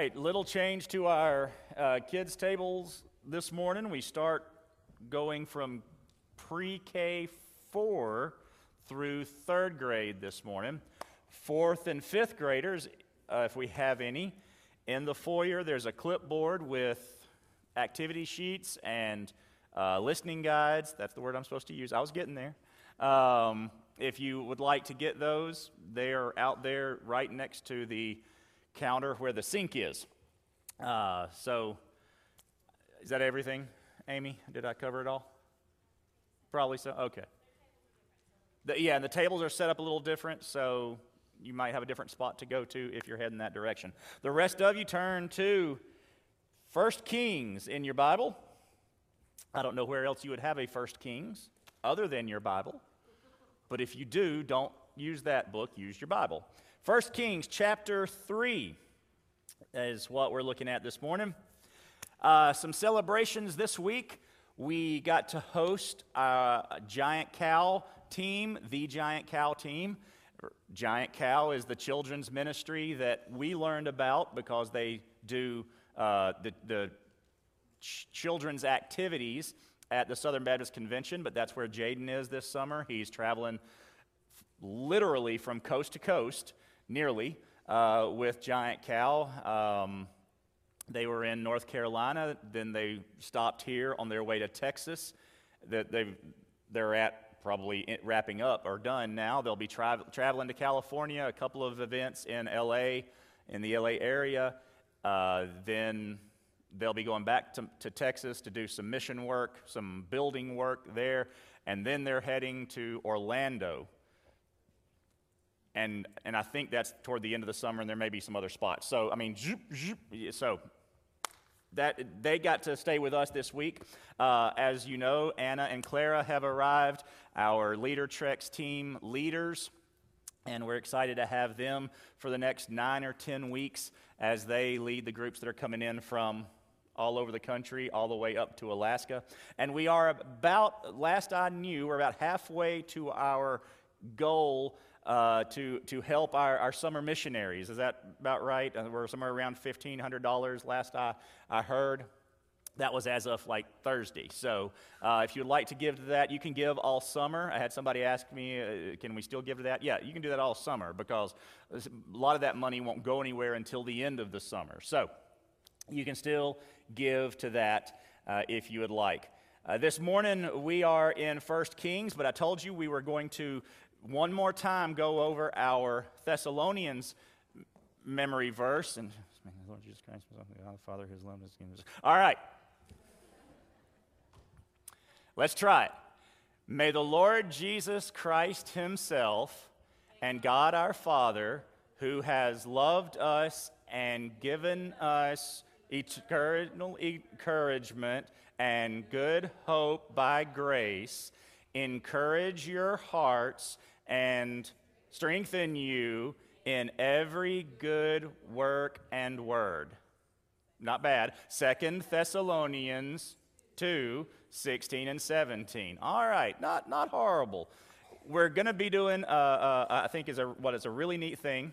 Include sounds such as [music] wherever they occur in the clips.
Right, little change to our uh, kids' tables this morning. We start going from pre K 4 through third grade this morning. Fourth and fifth graders, uh, if we have any, in the foyer, there's a clipboard with activity sheets and uh, listening guides. That's the word I'm supposed to use. I was getting there. Um, if you would like to get those, they are out there right next to the counter where the sink is. Uh, so, is that everything, Amy? Did I cover it all? Probably so. Okay. The, yeah, and the tables are set up a little different, so you might have a different spot to go to if you're heading that direction. The rest of you turn to First Kings in your Bible. I don't know where else you would have a First Kings other than your Bible. But if you do, don't use that book, use your Bible. 1 Kings chapter 3 is what we're looking at this morning. Uh, some celebrations this week. We got to host a Giant Cow team, the Giant Cow team. Giant Cow is the children's ministry that we learned about because they do uh, the, the ch- children's activities at the Southern Baptist Convention, but that's where Jaden is this summer. He's traveling literally from coast to coast nearly, uh, with Giant Cow. Um, they were in North Carolina, then they stopped here on their way to Texas. That they they're at probably wrapping up or done now. They'll be tra- traveling to California, a couple of events in LA, in the LA area. Uh, then they'll be going back to, to Texas to do some mission work, some building work there, and then they're heading to Orlando and and I think that's toward the end of the summer, and there may be some other spots. So I mean, so that they got to stay with us this week. Uh, as you know, Anna and Clara have arrived, our Leader Treks team leaders, and we're excited to have them for the next nine or ten weeks as they lead the groups that are coming in from all over the country, all the way up to Alaska. And we are about, last I knew, we're about halfway to our goal uh, to, to help our, our summer missionaries. Is that about right? Uh, we're somewhere around $1,500 last I, I heard. That was as of like Thursday. So uh, if you'd like to give to that, you can give all summer. I had somebody ask me, uh, can we still give to that? Yeah, you can do that all summer because a lot of that money won't go anywhere until the end of the summer. So you can still give to that uh, if you would like. Uh, this morning we are in First Kings, but I told you we were going to one more time go over our Thessalonians memory verse. And Lord Jesus Christ, God the Father, His love, His kingdom. All right. Let's try it. May the Lord Jesus Christ Himself and God our Father, who has loved us and given us eternal encouragement and good hope by grace, encourage your hearts and strengthen you in every good work and word. Not bad. Second Thessalonians 2 16 and 17. All right, not, not horrible. We're going to be doing, uh, uh, I think, is a, what is a really neat thing.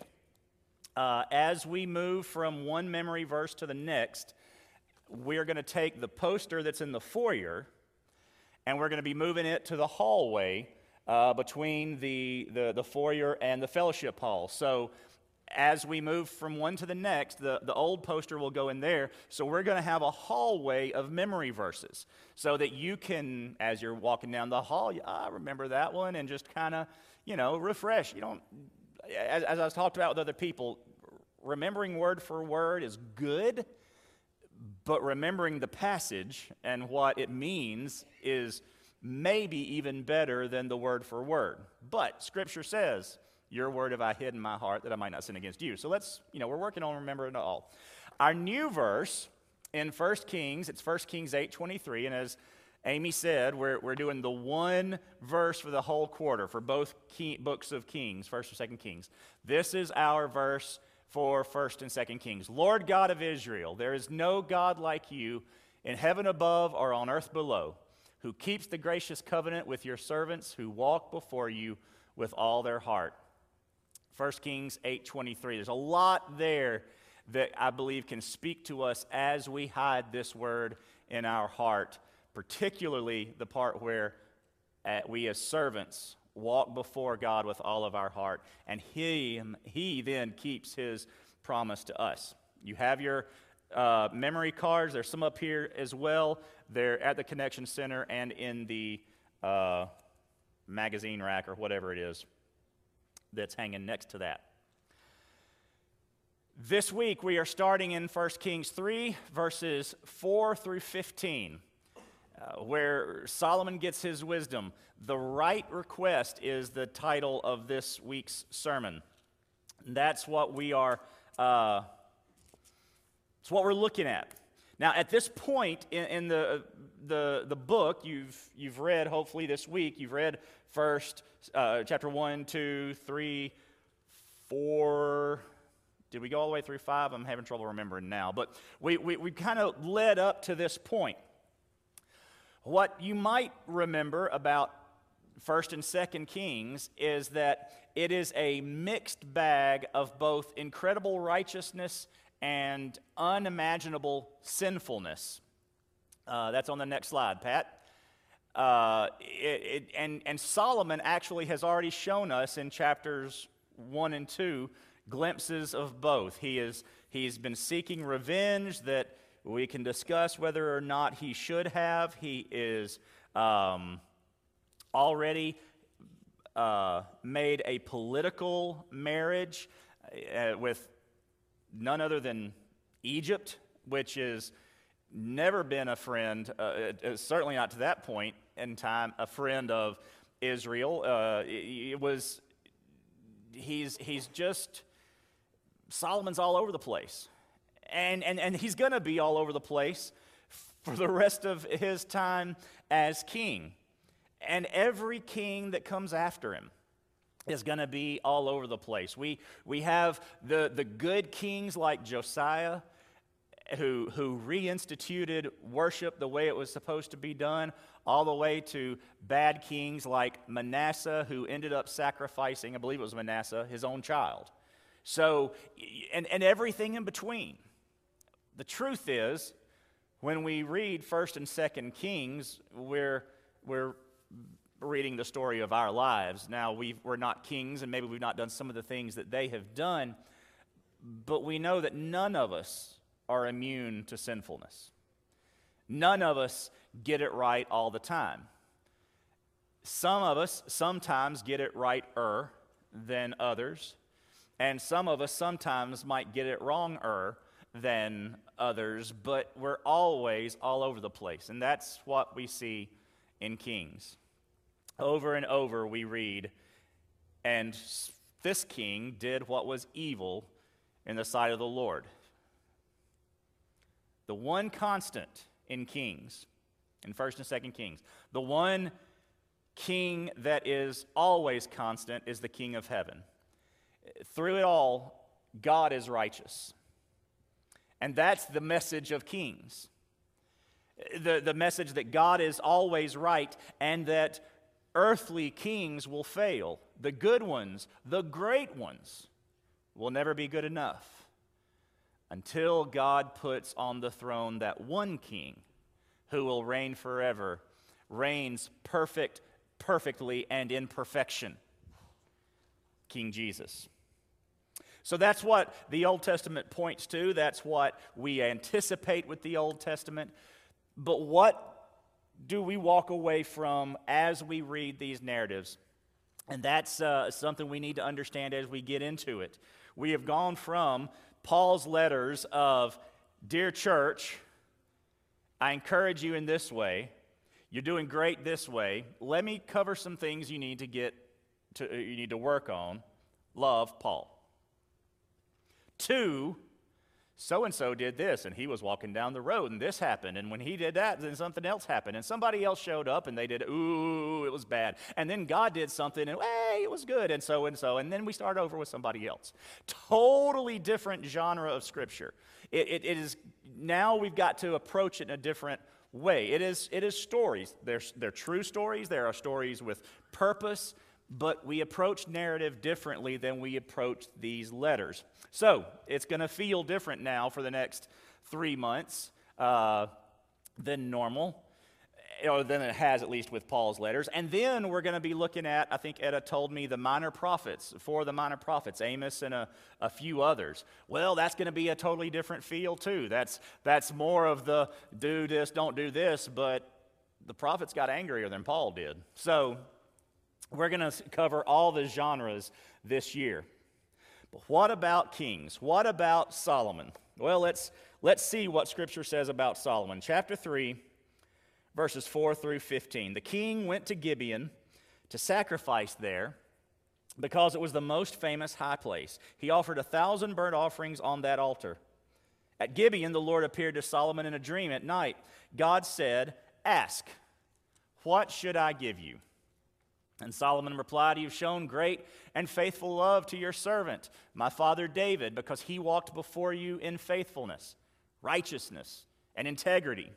Uh, as we move from one memory verse to the next, we're going to take the poster that's in the foyer and we're going to be moving it to the hallway uh, between the, the, the foyer and the fellowship hall. So as we move from one to the next, the, the old poster will go in there. So we're going to have a hallway of memory verses so that you can, as you're walking down the hall, I remember that one, and just kind of, you know, refresh. You don't, as, as I was talked about with other people, remembering word for word is good, but remembering the passage and what it means is maybe even better than the word for word. But Scripture says, Your word have I hid in my heart that I might not sin against you. So let's, you know, we're working on remembering it all. Our new verse in 1 Kings, it's 1 Kings 8 23, and as Amy said, we're, we're doing the one verse for the whole quarter for both key, books of Kings, 1st or 2nd Kings. This is our verse for 1st and 2nd Kings. Lord God of Israel, there is no God like you in heaven above or on earth below who keeps the gracious covenant with your servants who walk before you with all their heart. 1 Kings 8:23. There's a lot there that I believe can speak to us as we hide this word in our heart, particularly the part where uh, we as servants walk before God with all of our heart, and He, he then keeps His promise to us. You have your uh, memory cards, there's some up here as well. They're at the Connection Center and in the uh, magazine rack or whatever it is that's hanging next to that. This week we are starting in 1 Kings 3, verses 4 through 15, uh, where Solomon gets his wisdom. The right request is the title of this week's sermon. That's what we are. Uh, it's what we're looking at. Now, at this point in, in the, the, the book you've, you've read, hopefully this week, you've read first uh, chapter 1, 2, 3, 4. Did we go all the way through 5? I'm having trouble remembering now. But we, we, we kind of led up to this point. What you might remember about 1st and 2nd Kings is that it is a mixed bag of both incredible righteousness and unimaginable sinfulness. Uh, that's on the next slide, Pat. Uh, it, it, and, and Solomon actually has already shown us in chapters 1 and 2 glimpses of both. He is, he's been seeking revenge that we can discuss whether or not he should have. He is um, already uh, made a political marriage uh, with none other than Egypt, which is never been a friend, uh, uh, certainly not to that point in time, a friend of Israel. Uh, it, it, was, he's, he's just, Solomon's all over the place. And, and, and he's going to be all over the place for the rest of his time as king. And every king that comes after him is going to be all over the place. We, we have the, the good kings like Josiah who, who reinstituted worship the way it was supposed to be done, all the way to bad kings like Manasseh, who ended up sacrificing, I believe it was Manasseh, his own child. So, and, and everything in between. The truth is, when we read 1st and 2nd Kings, we're, we're reading the story of our lives. Now, we are not kings, and maybe we've not done some of the things that they have done, but we know that none of us are immune to sinfulness. None of us get it right all the time. Some of us sometimes get it righter than others, and some of us sometimes might get it wronger than others, but we're always all over the place. And that's what we see in Kings. Over and over we read, and this king did what was evil in the sight of the Lord. The one constant in Kings, in 1st and 2nd Kings, the one king that is always constant is the king of heaven. Through it all, God is righteous. And that's the message of Kings. The, the message that God is always right and that earthly kings will fail. The good ones, the great ones, will never be good enough until God puts on the throne that one king who will reign forever, reigns perfect, perfectly, and in perfection King Jesus. So that's what the Old Testament points to. That's what we anticipate with the Old Testament. But what do we walk away from as we read these narratives? And that's uh, something we need to understand as we get into it. We have gone from Paul's letters of, Dear church, I encourage you in this way. You're doing great this way. Let me cover some things you need to get to, you need to work on. Love, Paul. Two, so and so did this, and he was walking down the road, and this happened. And when he did that, then something else happened. And somebody else showed up, and they did, ooh, it was bad. And then God did something, and hey, it was good, and so and so. And then we start over with somebody else. Totally different genre of Scripture. It, it, it is now we've got to approach it in a different way. It is, it is stories. They're, they're true stories. There are stories with purpose, but we approach narrative differently than we approach these letters. So it's going to feel different now for the next three months uh, than normal or than it has at least with Paul's letters. And then we're going to be looking at, I think Etta told me, the minor prophets, four of the minor prophets, Amos and a, a few others. Well, that's going to be a totally different feel too. That's, that's more of the do this, don't do this, but the prophets got angrier than Paul did. So we're going to cover all the genres this year. But what about kings? What about Solomon? Well, let's, let's see what Scripture says about Solomon. Chapter 3 verses 4 through 15. The king went to Gibeon to sacrifice there because it was the most famous high place. He offered a thousand burnt offerings on that altar. At Gibeon, the Lord appeared to Solomon in a dream at night. God said, Ask, what should I give you? And Solomon replied, You've shown great and faithful love to your servant, my father David, because he walked before you in faithfulness, righteousness, and integrity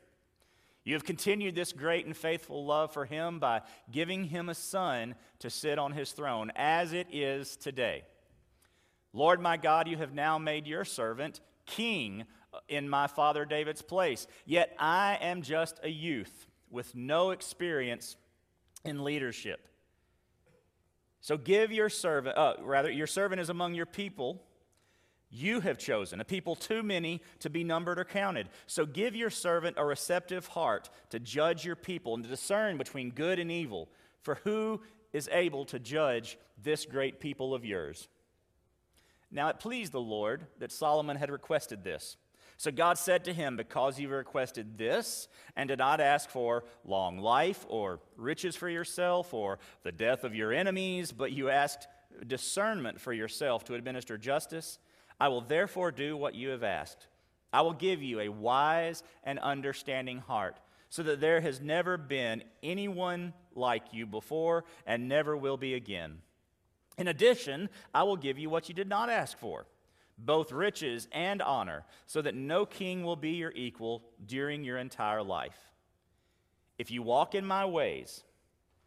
you have continued this great and faithful love for him by giving him a son to sit on his throne, as it is today. Lord my God, you have now made your servant king in my father David's place. Yet I am just a youth with no experience in leadership. So give your servant, uh, rather, your servant is among your people you have chosen, a people too many to be numbered or counted. So give your servant a receptive heart to judge your people and to discern between good and evil. For who is able to judge this great people of yours? Now it pleased the Lord that Solomon had requested this. So God said to him, Because you requested this and did not ask for long life or riches for yourself or the death of your enemies, but you asked discernment for yourself to administer justice I will therefore do what you have asked. I will give you a wise and understanding heart, so that there has never been anyone like you before and never will be again. In addition, I will give you what you did not ask for, both riches and honor, so that no king will be your equal during your entire life. If you walk in my ways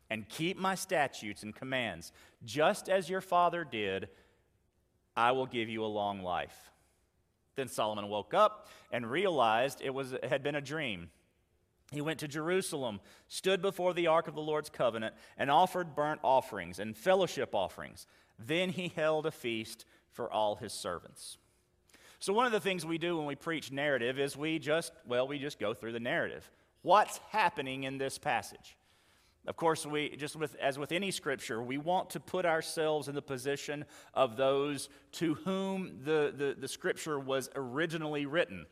and keep my statutes and commands, just as your father did, I will give you a long life. Then Solomon woke up and realized it, was, it had been a dream. He went to Jerusalem, stood before the ark of the Lord's covenant, and offered burnt offerings and fellowship offerings. Then he held a feast for all his servants. So, one of the things we do when we preach narrative is we just, well, we just go through the narrative. What's happening in this passage? Of course, we just with, as with any scripture, we want to put ourselves in the position of those to whom the, the, the scripture was originally written.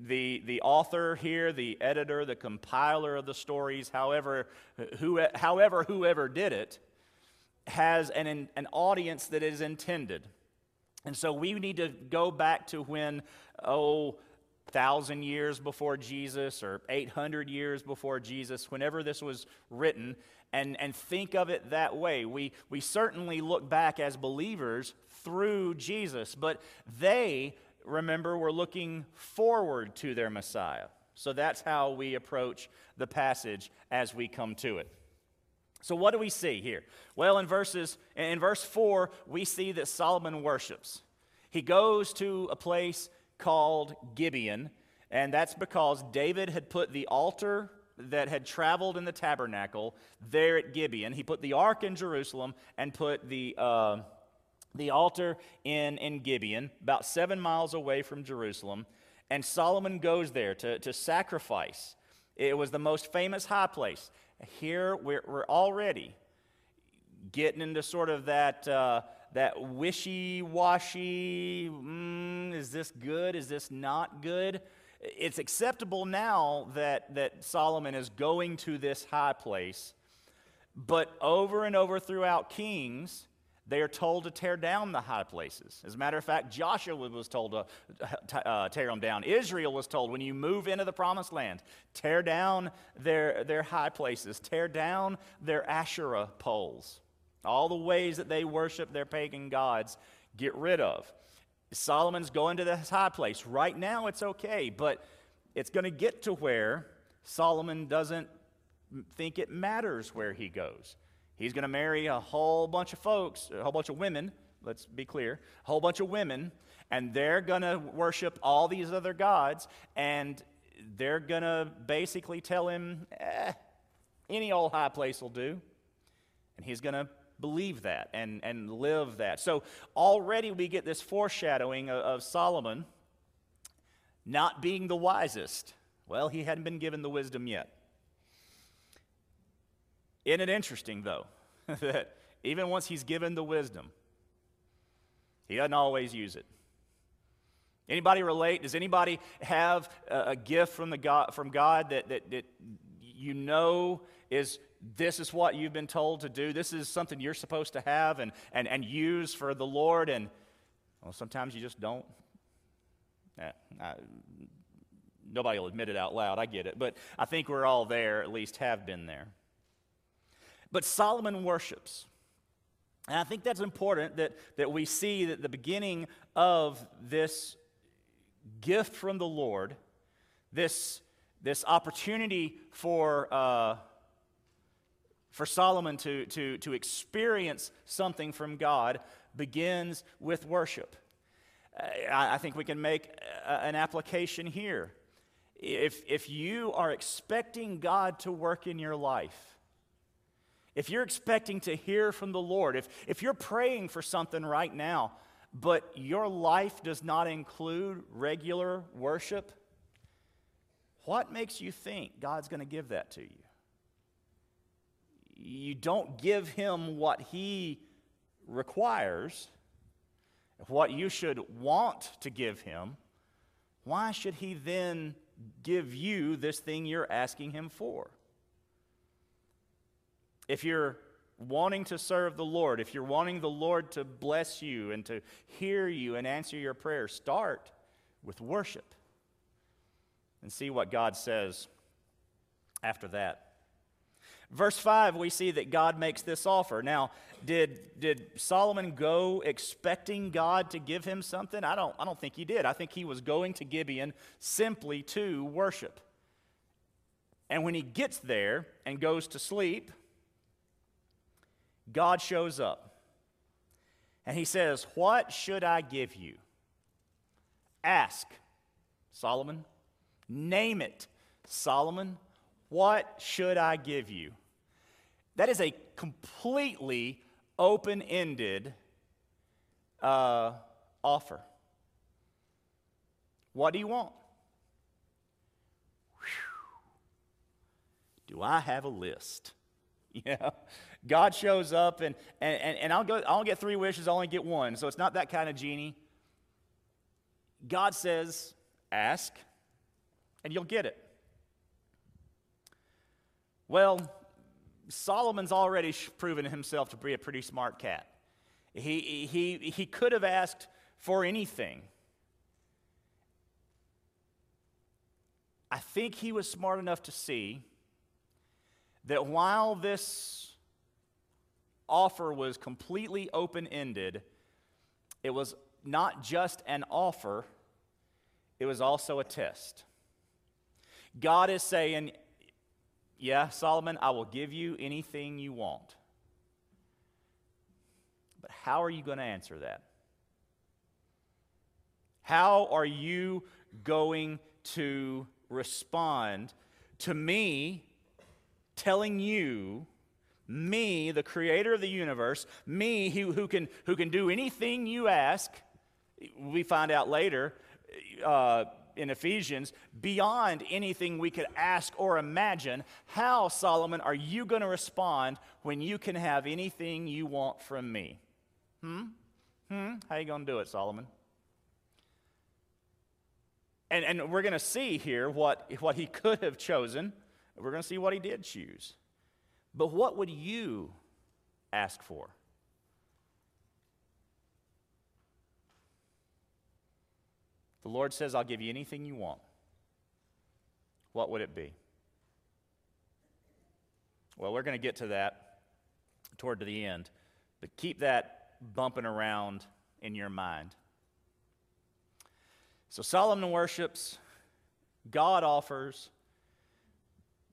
The, the author here, the editor, the compiler of the stories, however, who, however whoever did it, has an, an audience that is intended. And so we need to go back to when, oh, thousand years before Jesus or 800 years before Jesus, whenever this was written, and, and think of it that way. We, we certainly look back as believers through Jesus, but they, remember, were looking forward to their Messiah. So that's how we approach the passage as we come to it. So what do we see here? Well, in verses in verse 4, we see that Solomon worships. He goes to a place called Gibeon, and that's because David had put the altar that had traveled in the tabernacle there at Gibeon. He put the ark in Jerusalem and put the, uh, the altar in, in Gibeon, about seven miles away from Jerusalem. And Solomon goes there to, to sacrifice. It was the most famous high place. Here we're, we're already getting into sort of that. Uh, that wishy washy, mm, is this good? Is this not good? It's acceptable now that, that Solomon is going to this high place, but over and over throughout Kings, they are told to tear down the high places. As a matter of fact, Joshua was told to uh, tear them down. Israel was told, when you move into the promised land, tear down their, their high places, tear down their Asherah poles. All the ways that they worship their pagan gods, get rid of. Solomon's going to this high place. Right now, it's okay, but it's going to get to where Solomon doesn't think it matters where he goes. He's going to marry a whole bunch of folks, a whole bunch of women, let's be clear, a whole bunch of women, and they're going to worship all these other gods, and they're going to basically tell him, eh, any old high place will do. And he's going to believe that and, and live that. So already we get this foreshadowing of, of Solomon not being the wisest. Well, he hadn't been given the wisdom yet. Isn't it interesting, though, [laughs] that even once he's given the wisdom, he doesn't always use it. Anybody relate? Does anybody have a, gift from, the God, from God that, that, that you know is this is what you've been told to do. This is something you're supposed to have and, and, and use for the Lord. And well, sometimes you just don't. Eh, I, nobody will admit it out loud. I get it. But I think we're all there, at least have been there. But Solomon worships. And I think that's important that, that we see that the beginning of this gift from the Lord, this, this opportunity for. Uh, for Solomon to, to, to experience something from God begins with worship. I, I think we can make a, an application here. If, if you are expecting God to work in your life, if you're expecting to hear from the Lord, if, if you're praying for something right now, but your life does not include regular worship, what makes you think God's going to give that to you? you don't give him what he requires, what you should want to give him, why should he then give you this thing you're asking him for? If you're wanting to serve the Lord, if you're wanting the Lord to bless you and to hear you and answer your prayers, start with worship and see what God says after that. Verse 5, we see that God makes this offer. Now, did, did Solomon go expecting God to give him something? I don't, I don't think he did. I think he was going to Gibeon simply to worship. And when he gets there and goes to sleep, God shows up. And he says, What should I give you? Ask, Solomon. Name it, Solomon. What should I give you? That is a completely open ended uh, offer. What do you want? Whew. Do I have a list? [laughs] Yeah. God shows up and, and, and, and I'll, go, I'll get three wishes, I'll only get one. So it's not that kind of genie. God says, ask, and you'll get it. Well, Solomon's already proven himself to be a pretty smart cat. He, he, he could have asked for anything. I think he was smart enough to see that while this offer was completely open ended, it was not just an offer, it was also a test. God is saying, yeah, Solomon, I will give you anything you want. But how are you going to answer that? How are you going to respond to me telling you, me, the creator of the universe, me who, who, can, who can do anything you ask? We find out later. Uh, in Ephesians, beyond anything we could ask or imagine. How, Solomon, are you going to respond when you can have anything you want from me? Hmm? Hmm? How are you going to do it, Solomon? And, and we're going to see here what, what he could have chosen. We're going to see what he did choose. But what would you ask for? The Lord says, I'll give you anything you want. What would it be? Well, we're going to get to that toward the end, but keep that bumping around in your mind. So Solomon worships, God offers,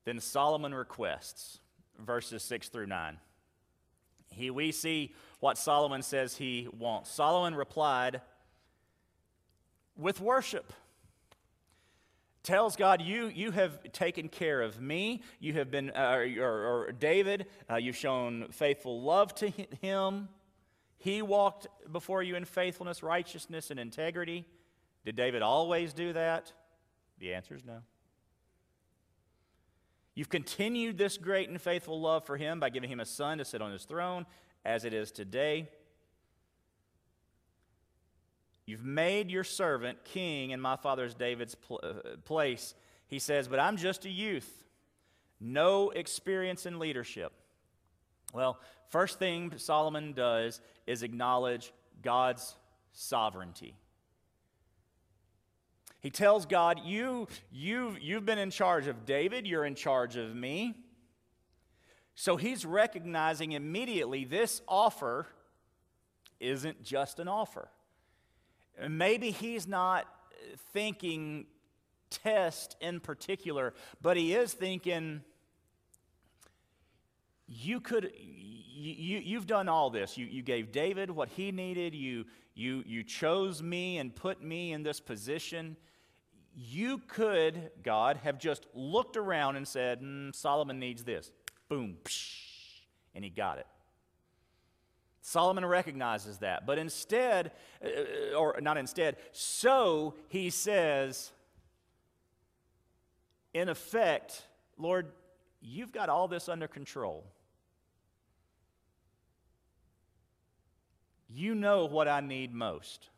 then Solomon requests, verses 6 through 9. he, we see what Solomon says he wants. Solomon replied with worship. Tells God, you, you have taken care of me. You have been, uh, or, or, David, uh, you've shown faithful love to him. He walked before you in faithfulness, righteousness, and integrity. Did David always do that? The answer is no. You've continued this great and faithful love for him by giving him a son to sit on his throne, as it is today. You've made your servant king in my father's David's pl- uh, place. He says, But I'm just a youth, no experience in leadership. Well, first thing Solomon does is acknowledge God's sovereignty. He tells God, you, you, You've been in charge of David, you're in charge of me. So he's recognizing immediately this offer isn't just an offer. Maybe he's not thinking test in particular, but he is thinking you could you, you, have done all this. You, you gave David what he needed. You, you, you chose me and put me in this position. You could, God, have just looked around and said, mm, Solomon needs this. Boom, psh, and he got it. Solomon recognizes that. But instead, uh, or not instead, so he says, in effect, Lord, you've got all this under control. You know what I need most.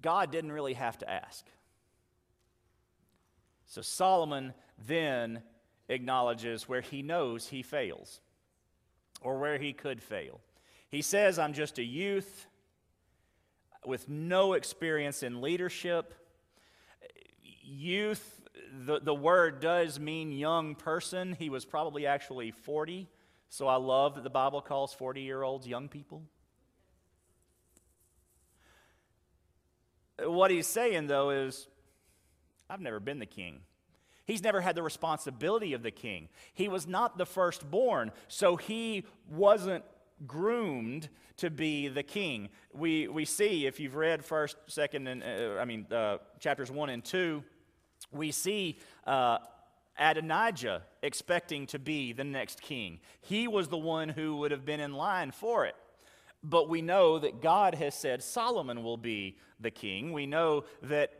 God didn't really have to ask. So Solomon then acknowledges where he knows he fails or where he could fail. He says, I'm just a youth with no experience in leadership. Youth, the, the word does mean young person. He was probably actually 40 so I love that the Bible calls 40 year olds young people. What he's saying, though, is I've never been the king. He's never had the responsibility of the king. He was not the firstborn, so he wasn't groomed to be the king. We, we see, if you've read 1st, 2nd, and uh, I mean, uh, chapters 1 and 2, we see uh, Adonijah expecting to be the next king. He was the one who would have been in line for it. But we know that God has said Solomon will be the king. We know that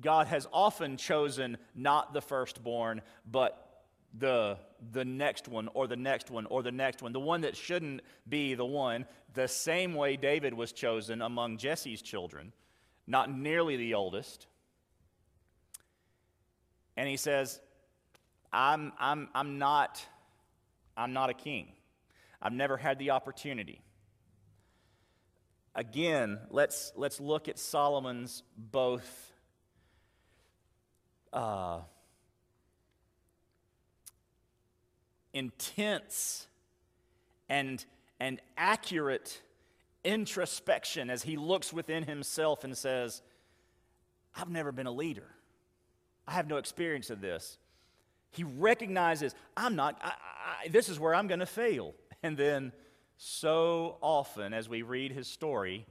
God has often chosen not the firstborn, but the, the next one, or the next one, or the next one, the one that shouldn't be the one, the same way David was chosen among Jesse's children, not nearly the oldest. And he says, I'm, I'm, I'm, not, I'm not a king. I've never had the opportunity. Again, let's, let's look at Solomon's both uh, intense and, and accurate introspection as he looks within himself and says, I've never been a leader. I have no experience of this. He recognizes, I'm not, I, I, this is where I'm going to fail. [laughs] And then, so often as we read his story,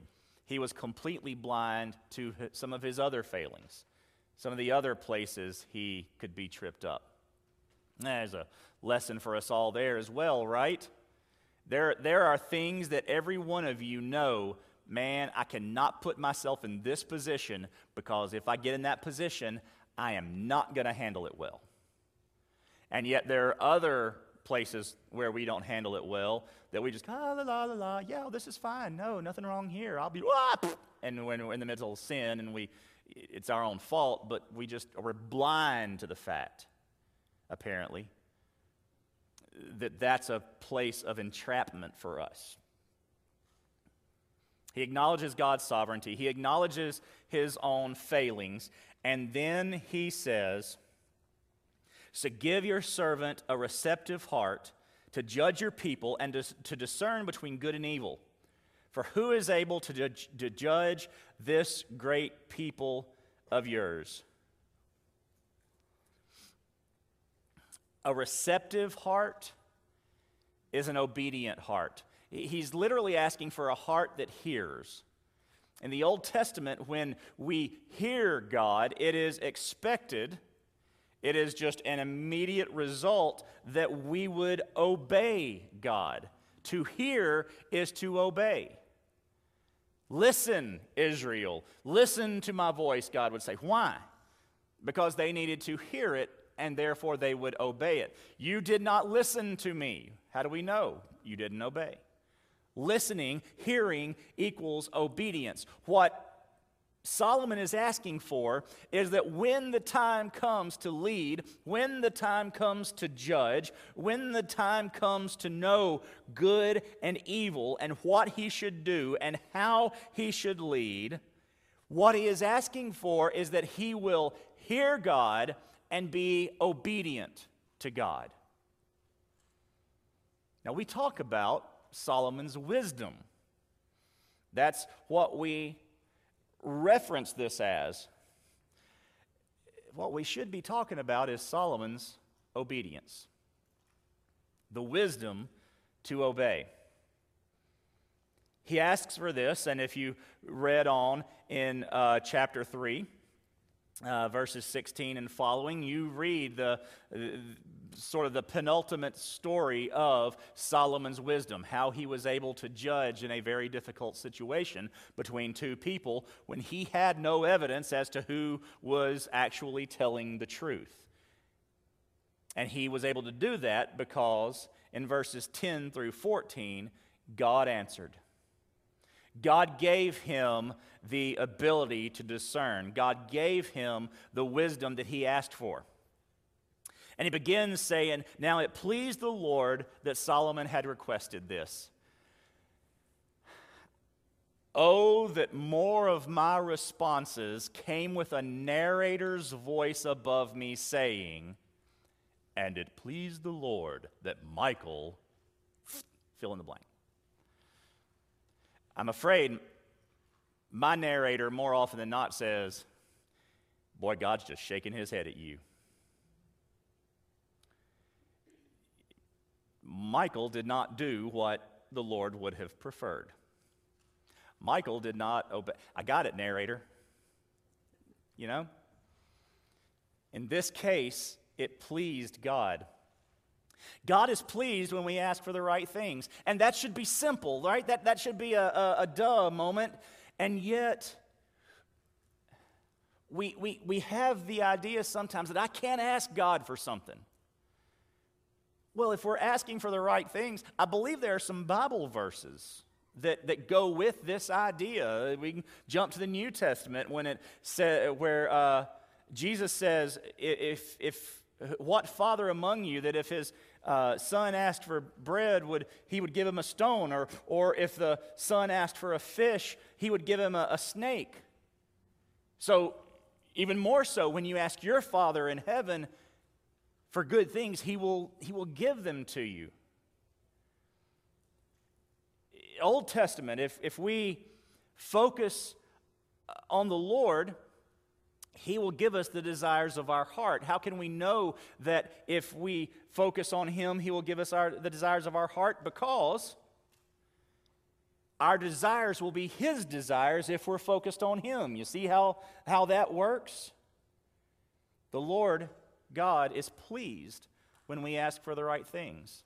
he was completely blind to some of his other failings, some of the other places he could be tripped up. There's a lesson for us all there as well, right? There, there are things that every one of you know man, I cannot put myself in this position because if I get in that position, I am not going to handle it well. And yet there are other places where we don't handle it well that we just, ah, la, la, la, la, yeah, this is fine. No, nothing wrong here. I'll be, ah, and when we're in the middle of sin and we, it's our own fault, but we just, we're blind to the fact, apparently, that that's a place of entrapment for us. He acknowledges God's sovereignty, he acknowledges his own failings, and then he says, so give your servant a receptive heart to judge your people and to, to discern between good and evil. For who is able to judge, to judge this great people of yours? A receptive heart is an obedient heart. He's literally asking for a heart that hears. In the Old Testament, when we hear God, it is expected, it is just an immediate result that we would obey God. To hear is to obey. Listen, Israel, listen to my voice, God would say. Why? Because they needed to hear it and therefore they would obey it. You did not listen to me. How do we know? You didn't obey. Listening, hearing equals obedience. What Solomon is asking for is that when the time comes to lead, when the time comes to judge, when the time comes to know good and evil and what he should do and how he should lead, what he is asking for is that he will hear God and be obedient to God. Now, we talk about Solomon's wisdom. That's what we reference this as. What we should be talking about is Solomon's obedience, the wisdom to obey. He asks for this, and if you read on in uh, chapter 3, uh, verses 16 and following, you read the, the, sort of the penultimate story of Solomon's wisdom, how he was able to judge in a very difficult situation between two people when he had no evidence as to who was actually telling the truth. And he was able to do that because in verses 10 through 14, God answered. God gave him the ability to discern. God gave him the wisdom that he asked for. And he begins saying, Now it pleased the Lord that Solomon had requested this. Oh, that more of my responses came with a narrator's voice above me saying, And it pleased the Lord that Michael, [sniffs] fill in the blank. I'm afraid my narrator, more often than not, says, Boy, God's just shaking his head at you. Michael did not do what the Lord would have preferred. Michael did not obey. I got it, narrator. You know? In this case, it pleased God. God is pleased when we ask for the right things. And that should be simple, right? That, that should be a, a, a duh moment. And yet, we, we, we have the idea sometimes that I can't ask God for something. Well, if we're asking for the right things, I believe there are some Bible verses that, that go with this idea. We can jump to the New Testament when it sa- where uh, Jesus says, if, if what father among you that if his uh, son asked for bread, would he would give him a stone, or, or if the son asked for a fish, he would give him a, a snake. So, even more so, when you ask your father in heaven, for good things, he will, he will give them to you. Old Testament, if, if we focus on the Lord, he will give us the desires of our heart. How can we know that if we focus on Him, He will give us our, the desires of our heart? Because our desires will be His desires if we're focused on Him. You see how, how that works? The Lord God is pleased when we ask for the right things.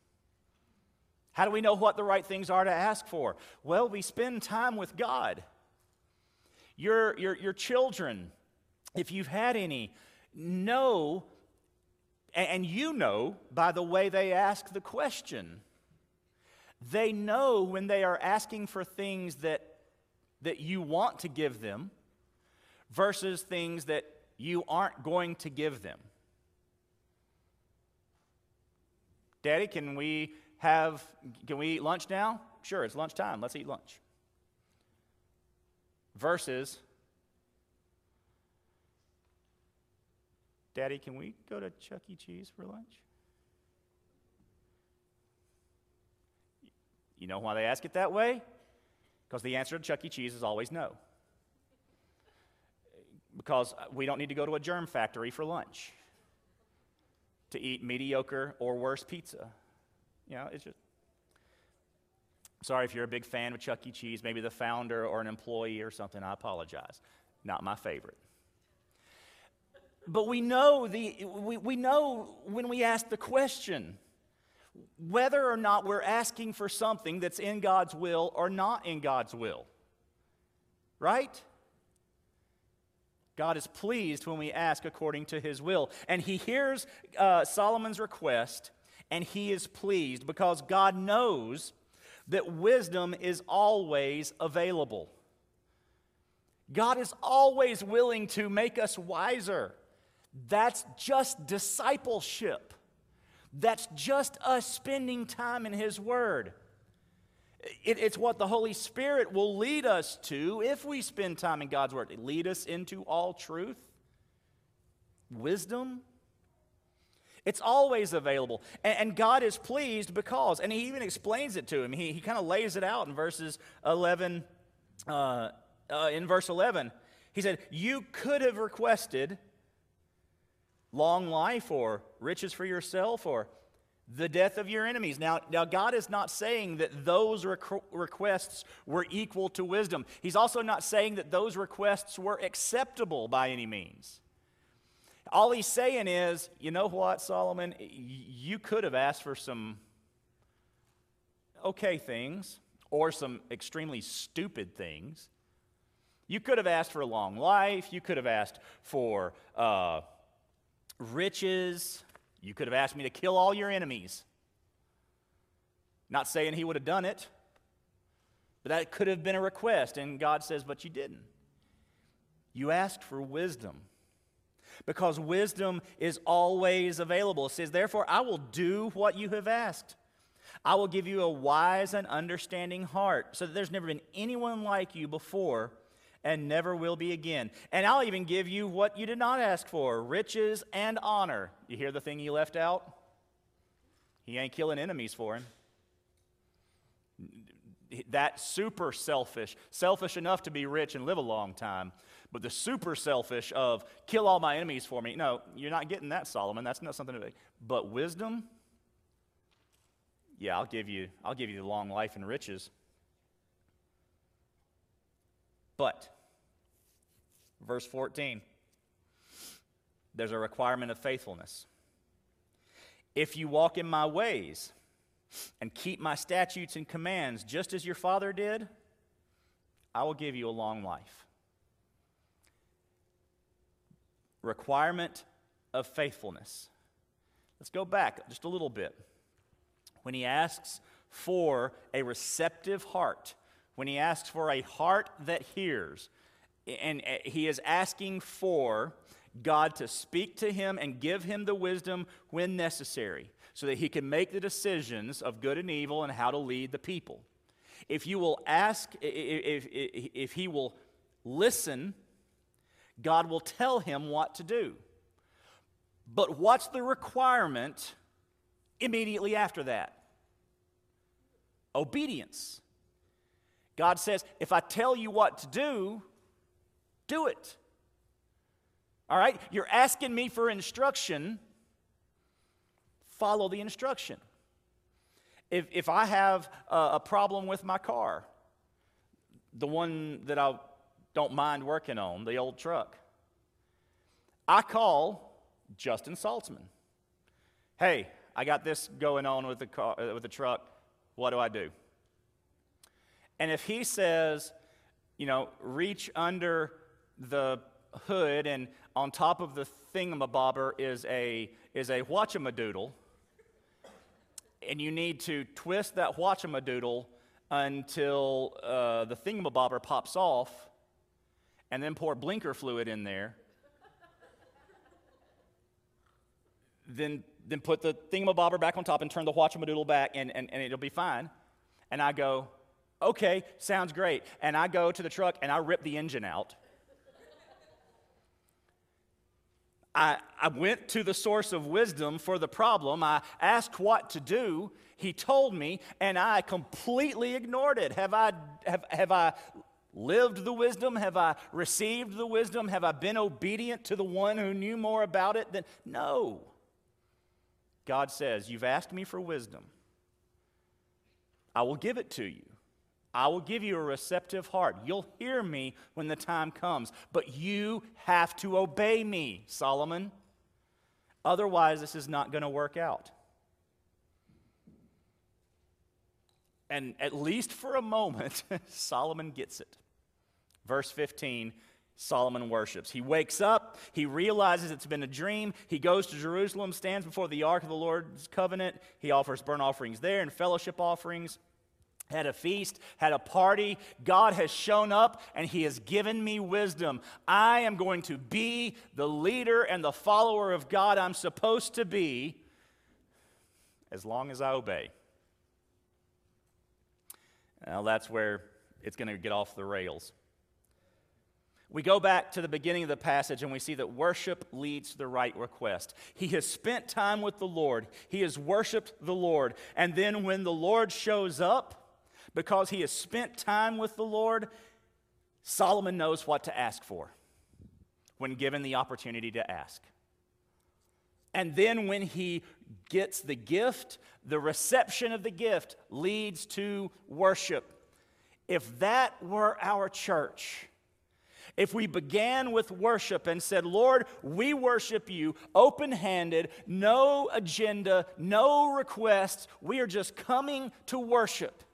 How do we know what the right things are to ask for? Well, we spend time with God. Your, your, your children, if you've had any, know, and you know by the way they ask the question. They know when they are asking for things that, that you want to give them versus things that you aren't going to give them. Daddy, can we have, can we eat lunch now? Sure, it's lunchtime. Let's eat lunch. Versus, Daddy, can we go to Chuck E. Cheese for lunch? You know why they ask it that way? Because the answer to Chuck E. Cheese is always no. Because we don't need to go to a germ factory for lunch to eat mediocre or worse pizza. You know, it's just, Sorry if you're a big fan of Chuck E. Cheese, maybe the founder or an employee or something, I apologize. Not my favorite. But we know, the, we, we know when we ask the question whether or not we're asking for something that's in God's will or not in God's will. Right? God is pleased when we ask according to his will. And he hears uh, Solomon's request and he is pleased because God knows that wisdom is always available. God is always willing to make us wiser. That's just discipleship. That's just us spending time in His Word. It, it's what the Holy Spirit will lead us to if we spend time in God's Word. Lead us into all truth, wisdom, it's always available. And, and, God is pleased because, and He even explains it to him. He, he kind of lays it out in verses 11. Uh, uh, in verse 11, He said, You could have requested long life or riches for yourself or the death of your enemies. Now, now God is not saying that those requ- requests were equal to wisdom. He's also not saying that those requests were acceptable by any means. All he's saying is, you know what, Solomon? You could have asked for some okay things or some extremely stupid things. You could have asked for a long life. You could have asked for uh, riches. You could have asked me to kill all your enemies. Not saying he would have done it, but that could have been a request. And God says, but you didn't. You asked for wisdom because wisdom is always available. It says, Therefore, I will do what you have asked. I will give you a wise and understanding heart, so that there's never been anyone like you before and never will be again. And I'll even give you what you did not ask for riches and honor. You hear the thing he left out? He ain't killing enemies for him. That super selfish, selfish enough to be rich and live a long time, but the super selfish of kill all my enemies for me. No, you're not getting that, Solomon. That's not something to. Be. But wisdom, yeah, I'll give you. I'll give you the long life and riches. But, verse 14, there's a requirement of faithfulness. If you walk in my ways and keep my statutes and commands, just as your father did, I will give you a long life requirement of faithfulness. Let's go back just a little bit. When he asks for a receptive heart, when he asks for a heart that hears, and eh, he is asking for God to speak to him and give him the wisdom when necessary so that he can make the decisions of good and evil and how to lead the people. If you will ask, if, if, if he will listen God will tell him what to do. But what's the requirement immediately after that? Obedience. God says, if I tell you what to do, do it. All right? You're asking me for instruction, follow the instruction. If, if I have a, a problem with my car, the one that I don't mind working on, the old truck. I call Justin Saltzman. Hey, I got this going on with the, car, uh, with the truck. What do I do? And if he says, you know, reach under the hood and on top of the thingamabobber is a, is a whatchamadoodle, and you need to twist that whatchamadoodle until uh, the thingamabobber pops off, and then pour blinker fluid in there. then, then put the thingamabobber back on top and turn the whatchamadoodle back, and, and, and it'll be fine. And I go, okay, sounds great. And I go to the truck and I rip the engine out. I, I went to the source of wisdom for the problem. I asked what to do. He told me, and I completely ignored it. Have I, have, have I lived the wisdom? Have I received the wisdom? Have I been obedient to the one who knew more about it than? No. God says, You've asked me for wisdom. I will give it to you. I will give you a receptive heart. You'll hear me when the time comes, but you have to obey me, Solomon. Otherwise, this is not going to work out. And at least for a moment, [laughs] Solomon gets it. Verse 15 Solomon worships. He wakes up, he realizes it's been a dream. He goes to Jerusalem, stands before the ark of the Lord's covenant. He offers burnt offerings there and fellowship offerings. Had a feast, had a party. God has shown up and He has given me wisdom. I am going to be the leader and the follower of God I'm supposed to be as long as I obey. Now, that's where it's going to get off the rails. We go back to the beginning of the passage and we see that worship leads to the right request. He has spent time with the Lord, he has worshiped the Lord. And then when the Lord shows up, because he has spent time with the Lord, Solomon knows what to ask for when given the opportunity to ask. And then when he gets the gift, the reception of the gift leads to worship. If that were our church, if we began with worship and said, Lord, we worship you open handed, no agenda, no requests, we are just coming to worship,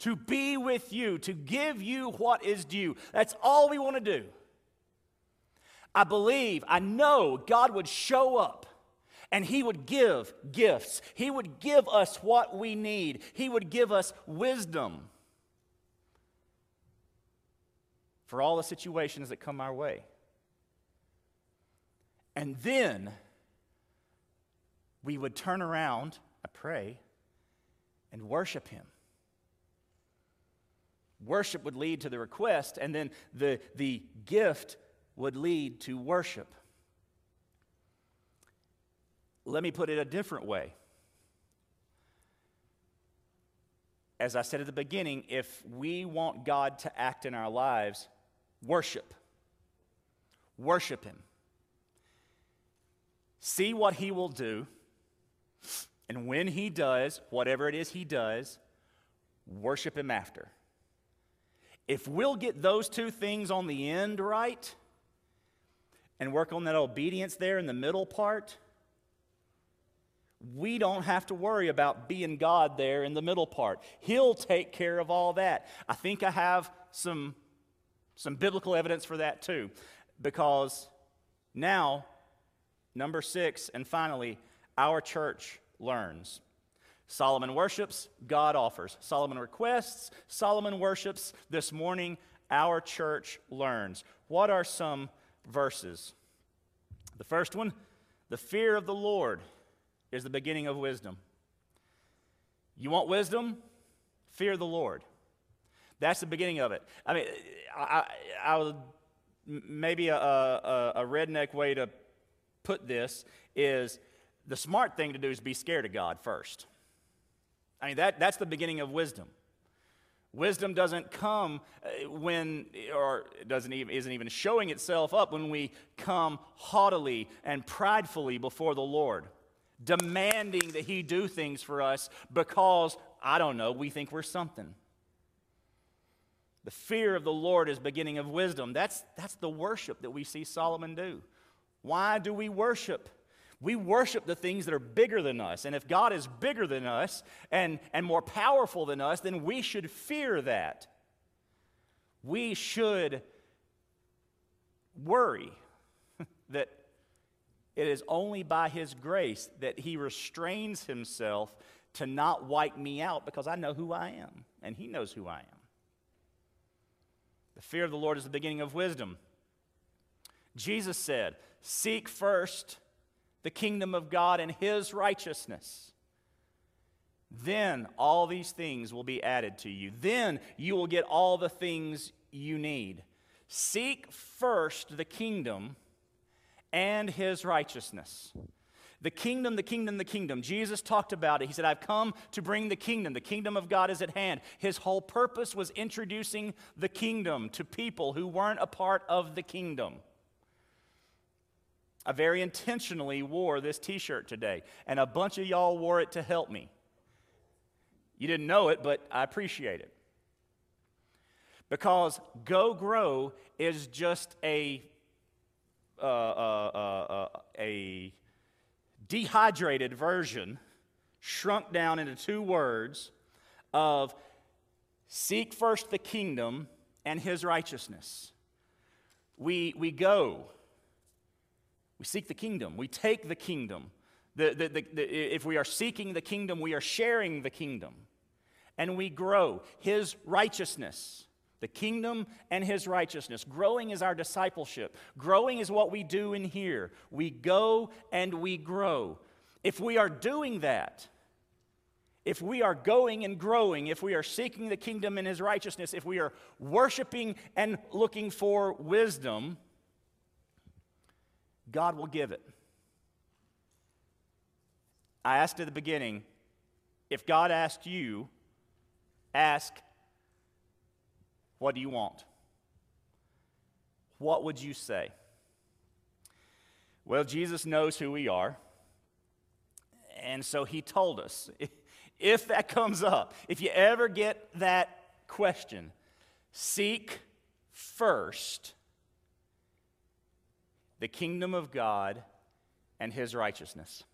to be with you, to give you what is due. That's all we want to do. I believe, I know God would show up and He would give gifts. He would give us what we need, He would give us wisdom. for all the situations that come our way. And then we would turn around, I pray, and worship Him. Worship would lead to the request, and then the, the gift would lead to worship. Let me put it a different way. As I said at the beginning, if we want God to act in our lives, Worship. Worship Him. See what He will do. And when He does, whatever it is He does, worship Him after. If we'll get those two things on the end right and work on that obedience there in the middle part, we don't have to worry about being God there in the middle part. He'll take care of all that. I think I have some some biblical evidence for that too, because now, number six, and finally, our church learns. Solomon worships, God offers. Solomon requests, Solomon worships. This morning, our church learns. What are some verses? The first one the fear of the Lord is the beginning of wisdom. You want wisdom? Fear the Lord. That's the beginning of it. I mean, I, I would, maybe a, a, a redneck way to put this is the smart thing to do is be scared of God first. I mean, that, that's the beginning of wisdom. Wisdom doesn't come uh, when, or doesn't even, isn't even showing itself up when we come haughtily and pridefully before the Lord, demanding that He do things for us because, I don't know, we think we're something. The fear of the Lord is beginning of wisdom. That's, that's the worship that we see Solomon do. Why do we worship? We worship the things that are bigger than us. And if God is bigger than us and, and more powerful than us, then we should fear that. We should worry [laughs] that it is only by His grace that He restrains Himself to not wipe me out because I know who I am and He knows who I am. The fear of the Lord is the beginning of wisdom. Jesus said, Seek first the kingdom of God and his righteousness. Then all these things will be added to you. Then you will get all the things you need. Seek first the kingdom and his righteousness. The kingdom, the kingdom, the kingdom. Jesus talked about it. He said, I've come to bring the kingdom. The kingdom of God is at hand. His whole purpose was introducing the kingdom to people who weren't a part of the kingdom. I very intentionally wore this t shirt today, and a bunch of y'all wore it to help me. You didn't know it, but I appreciate it. Because Go Grow is just a, uh, uh, uh, uh, a dehydrated version, shrunk down into two words, of seek first the kingdom and his righteousness. We, we go, we seek the kingdom, we take the kingdom. The, the, the, if we are seeking the kingdom, we are sharing the kingdom. And we grow his righteousness the kingdom and his righteousness. Growing is our discipleship. Growing is what we do in here. We go and we grow. If we are doing that, if we are going and growing, if we are seeking the kingdom and his righteousness, if we are worshiping and looking for wisdom, God will give it. I asked at the beginning if God asked you, ask what do you want? What would you say? Well, Jesus knows who we are. And so he told us [laughs] if that comes up, if you ever get that question, seek first the kingdom of God and his righteousness.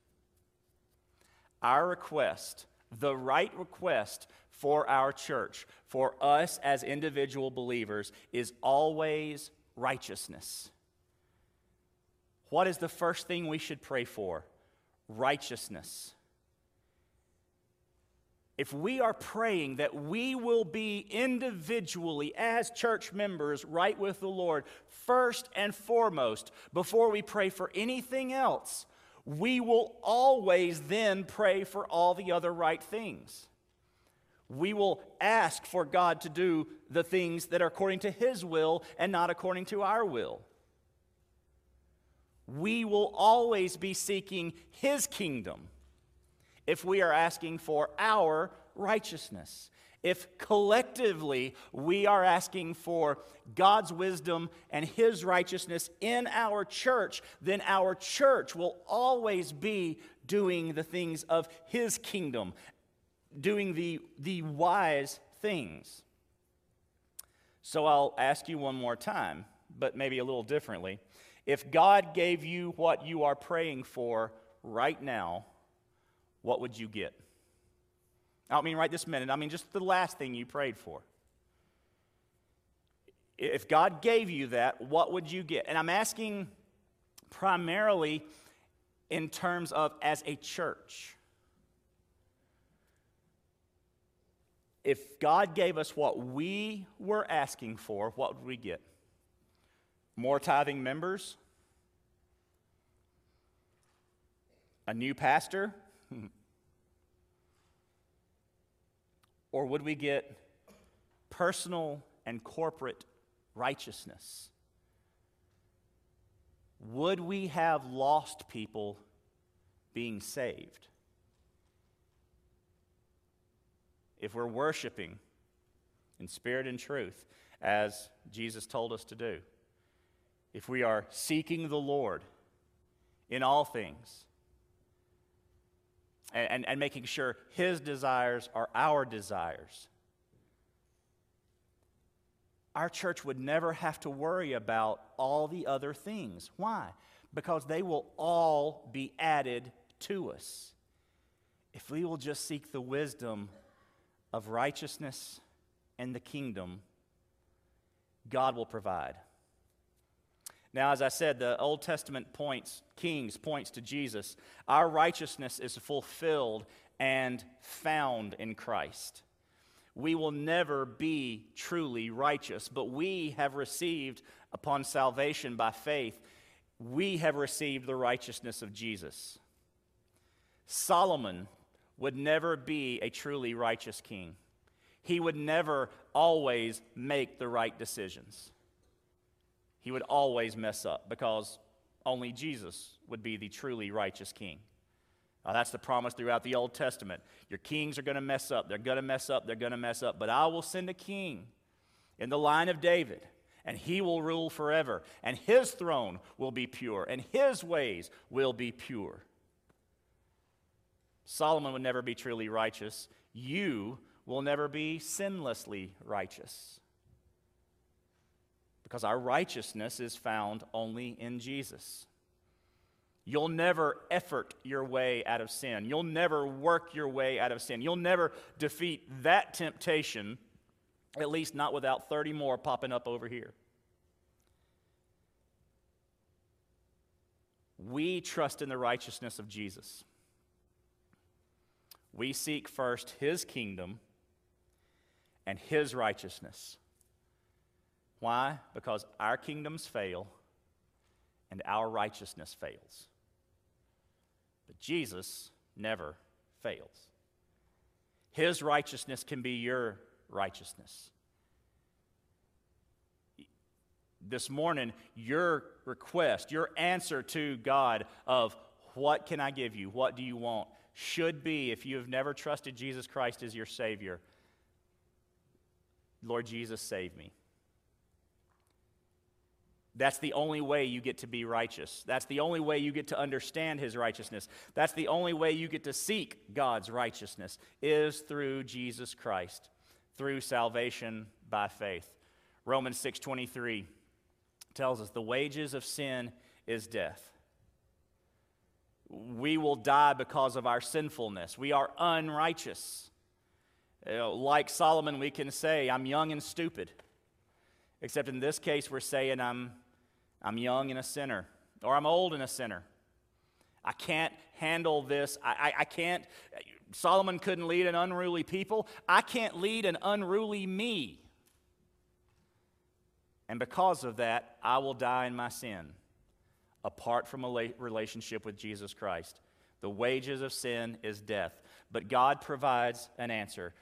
Our request, the right request for our church, for us as individual believers, is always righteousness. What is the first thing we should pray for? Righteousness. If we are praying that we will be individually, as church members, right with the Lord, first and foremost, before we pray for anything else, we will always then pray for all the other right things we will ask for God to do the things that are according to His will and not according to our will. We will always be seeking His kingdom if we are asking for our righteousness. If collectively we are asking for God's wisdom and His righteousness in our church, then our church will always be doing the things of His kingdom doing the, the wise things. So I'll ask you one more time, but maybe a little differently. If God gave you what you are praying for right now, what would you get? I don't mean right this minute, I mean just the last thing you prayed for. If God gave you that, what would you get? And I'm asking primarily in terms of as a church. if God gave us what we were asking for, what would we get? More tithing members? A new pastor? [laughs] or would we get personal and corporate righteousness? Would we have lost people being saved? if we're worshiping in spirit and truth, as Jesus told us to do, if we are seeking the Lord in all things, and, and, and, making sure His desires are our desires, our church would never have to worry about all the other things. Why? Because they will all be added to us. If we will just seek the wisdom of righteousness and the kingdom, God will provide. Now, as I said, the Old Testament points, Kings points to Jesus. Our righteousness is fulfilled and found in Christ. We will never be truly righteous, but we have received, upon salvation by faith, we have received the righteousness of Jesus. Solomon would never be a truly righteous king. He would never always make the right decisions. He would always mess up because only Jesus would be the truly righteous king. That's the promise throughout the Old Testament. Your kings are going to mess up. They're going to mess up. They're going to mess up. But I will send a king in the line of David, and he will rule forever. And his throne will be pure, and his ways will be pure. Solomon would never be truly righteous, you will never be sinlessly righteous. Because our righteousness is found only in Jesus. You'll never effort your way out of sin. You'll never work your way out of sin. You'll never defeat that temptation, at least not without 30 more popping up over here. We trust in the righteousness of Jesus. We seek first his kingdom and his righteousness. Why? Because our kingdoms fail and our righteousness fails. But Jesus never fails. His righteousness can be your righteousness. This morning, your request, your answer to God of what can I give you? What do you want? should be if you have never trusted Jesus Christ as your Savior Lord Jesus, save me. That's the only way you get to be righteous. That's the only way you get to understand his righteousness. That's the only way you get to seek God's righteousness is through Jesus Christ, through salvation by faith. Romans 6:23 tells us the wages of sin is death we will die because of our sinfulness. We are unrighteous. You know, like Solomon, we can say, I'm young and stupid. Except in this case, we're saying, I'm, I'm young and a sinner, or I'm old and a sinner. I can't handle this. I, I, I can't. Solomon couldn't lead an unruly people. I can't lead an unruly me. And because of that, I will die in my sin apart from a relationship with Jesus Christ. The wages of sin is death. But God provides an answer.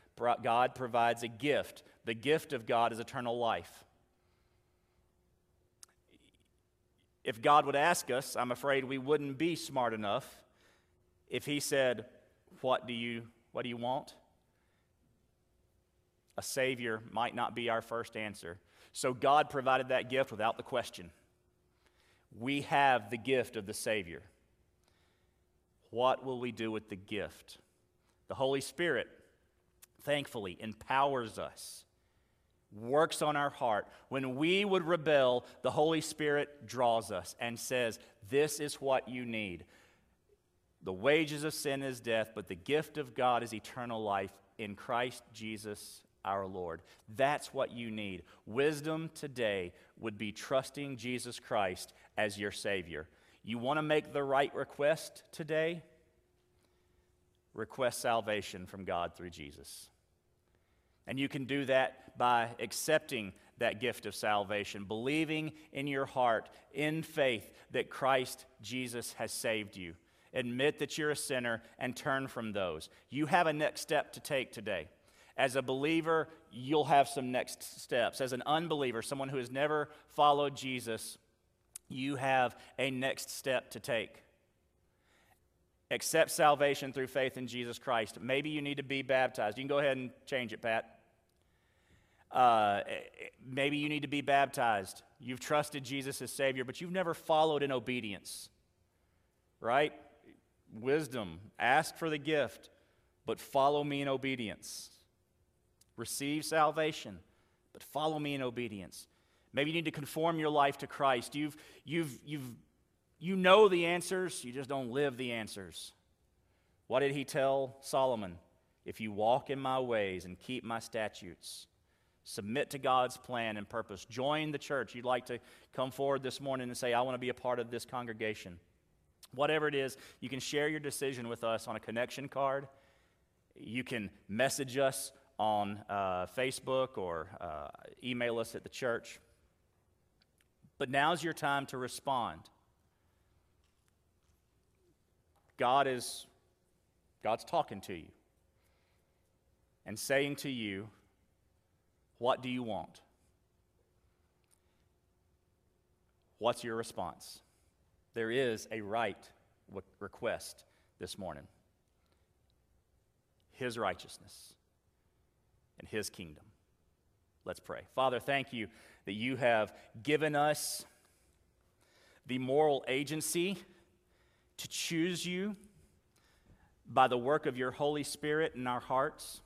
God provides a gift. The gift of God is eternal life. If God would ask us, I'm afraid we wouldn't be smart enough if He said, What do you, what do you want? A Savior might not be our first answer. So God provided that gift without the question we have the gift of the Savior. What will we do with the gift? The Holy Spirit, thankfully, empowers us, works on our heart. When we would rebel, the Holy Spirit draws us and says, This is what you need. The wages of sin is death, but the gift of God is eternal life in Christ Jesus our Lord. That's what you need. Wisdom today would be trusting Jesus Christ as your Savior. You want to make the right request today? Request salvation from God through Jesus. And you can do that by accepting that gift of salvation, believing in your heart, in faith, that Christ Jesus has saved you. Admit that you're a sinner and turn from those. You have a next step to take today. As a believer, you'll have some next steps. As an unbeliever, someone who has never followed Jesus, you have a next step to take. Accept salvation through faith in Jesus Christ. Maybe you need to be baptized. You can go ahead and change it, Pat. Uh, maybe you need to be baptized. You've trusted Jesus as Savior, but you've never followed in obedience. Right? Wisdom. Ask for the gift, but follow me in obedience. Receive salvation, but follow me in obedience. Maybe you need to conform your life to Christ. You've, you've, you've, you know the answers, you just don't live the answers. What did he tell Solomon? If you walk in my ways and keep my statutes, submit to God's plan and purpose, join the church. You'd like to come forward this morning and say, I want to be a part of this congregation. Whatever it is, you can share your decision with us on a connection card. You can message us on uh, Facebook or uh, email us at the church. But now's your time to respond. God is God's talking to you and saying to you, What do you want? What's your response? There is a right request this morning His righteousness and His kingdom. Let's pray. Father, thank you that you have given us the moral agency to choose you, by the work of your Holy Spirit in our hearts.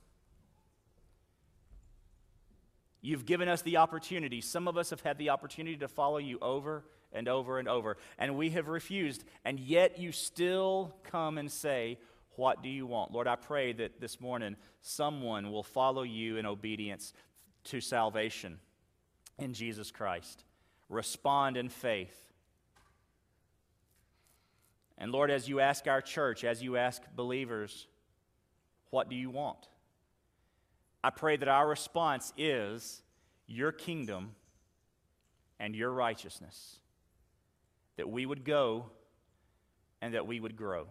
You've given us the opportunity. Some of us have had the opportunity to follow you over and over and over, and we have refused, and yet you still come and say, What do you want? Lord, I pray that this morning someone will follow you in obedience to salvation in Jesus Christ. Respond in faith. And Lord, as you ask our church, as you ask believers, what do you want? I pray that our response is your kingdom and your righteousness. That we would go and that we would grow.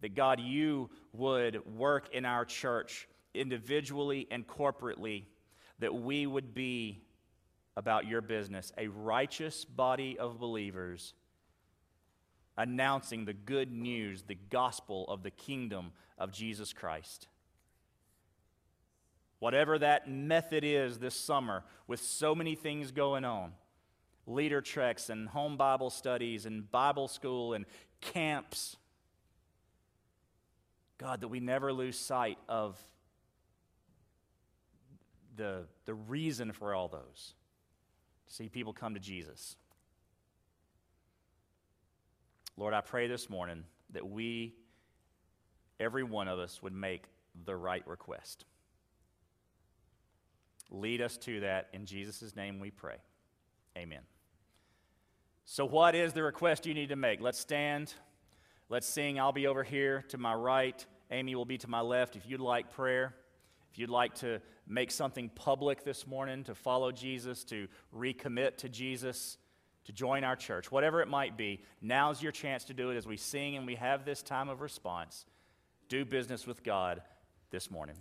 That God, you would work in our church individually and corporately, that we would be about your business, a righteous body of believers announcing the good news, the gospel of the kingdom of Jesus Christ. Whatever that method is this summer, with so many things going on leader treks and home Bible studies and Bible school and camps. God, that we never lose sight of the, the reason for all those. See people come to Jesus. Lord, I pray this morning that we, every one of us, would make the right request. Lead us to that. In Jesus' name we pray. Amen. So, what is the request you need to make? Let's stand. Let's sing. I'll be over here to my right. Amy will be to my left. If you'd like prayer, if you'd like to make something public this morning, to follow Jesus, to recommit to Jesus, to join our church, whatever it might be, now's your chance to do it as we sing and we have this time of response. Do business with God this morning.